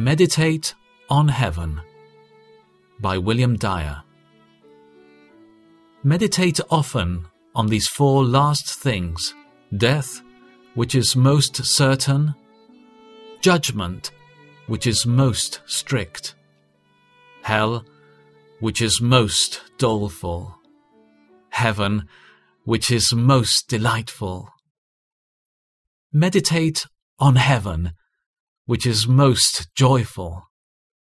Meditate on Heaven by William Dyer. Meditate often on these four last things death, which is most certain, judgment, which is most strict, hell, which is most doleful, heaven, which is most delightful. Meditate on heaven, which is most joyful.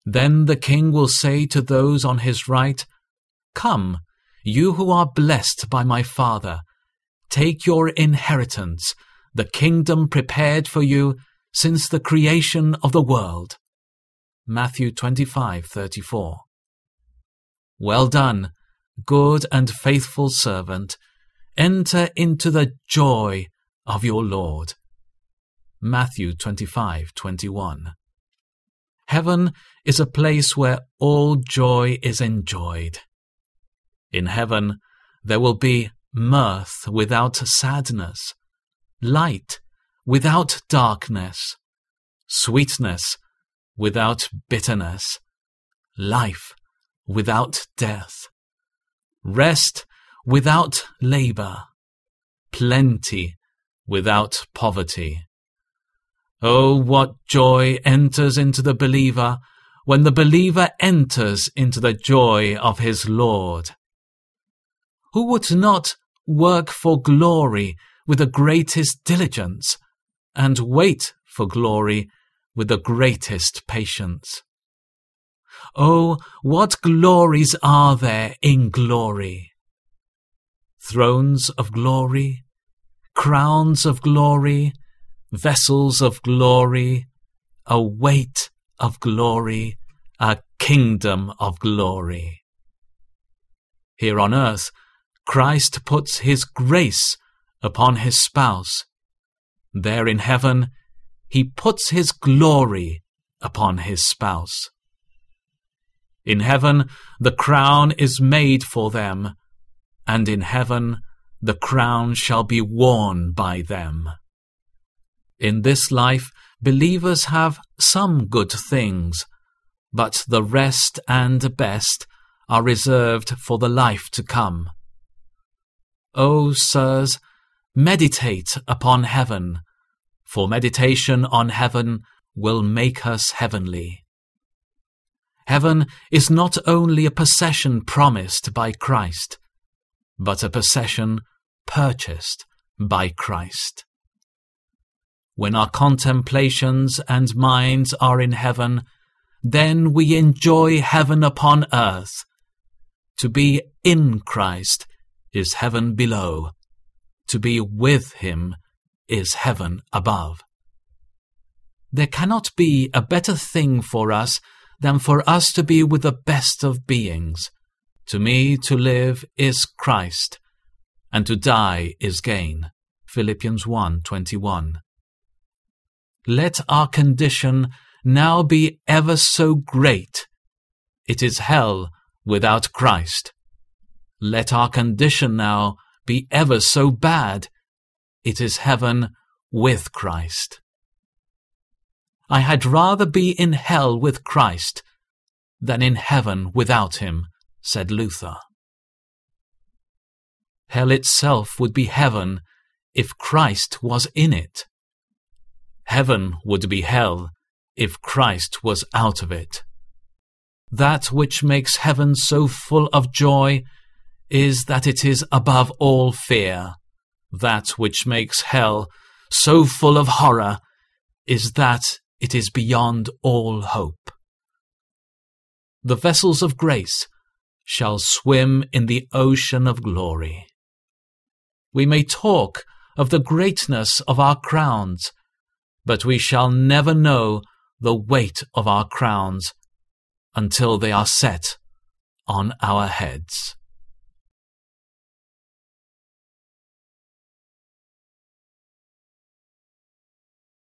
Then the king will say to those on his right, Come, you who are blessed by my Father, take your inheritance, the kingdom prepared for you since the creation of the world. Matthew 25:34. Well done, good and faithful servant. Enter into the joy of your Lord. Matthew 25:21. Heaven is a place where all joy is enjoyed. In heaven, there will be mirth without sadness, light without darkness, sweetness without bitterness, life without death, rest without labor, plenty without poverty. Oh, what joy enters into the believer when the believer enters into the joy of his Lord. Who would not work for glory with the greatest diligence and wait for glory with the greatest patience. Oh, what glories are there in glory! Thrones of glory, crowns of glory, vessels of glory, a weight of glory, a kingdom of glory. Here on earth, Christ puts his grace upon his spouse there in heaven, he puts his glory upon his spouse. In heaven, the crown is made for them, and in heaven, the crown shall be worn by them. In this life, believers have some good things, but the rest and best are reserved for the life to come. O sirs, Meditate upon heaven, for meditation on heaven will make us heavenly. Heaven is not only a possession promised by Christ, but a possession purchased by Christ. When our contemplations and minds are in heaven, then we enjoy heaven upon earth. To be in Christ is heaven below to be with him is heaven above. There cannot be a better thing for us than for us to be with the best of beings. To me to live is Christ, and to die is gain. Philippians 1:21. Let our condition now be ever so great. It is hell without Christ. Let our condition now be ever so bad, it is heaven with Christ. I had rather be in hell with Christ than in heaven without him, said Luther. Hell itself would be heaven if Christ was in it. Heaven would be hell if Christ was out of it. That which makes heaven so full of joy is that it is above all fear. That which makes hell so full of horror is that it is beyond all hope. The vessels of grace shall swim in the ocean of glory. We may talk of the greatness of our crowns, but we shall never know the weight of our crowns until they are set on our heads.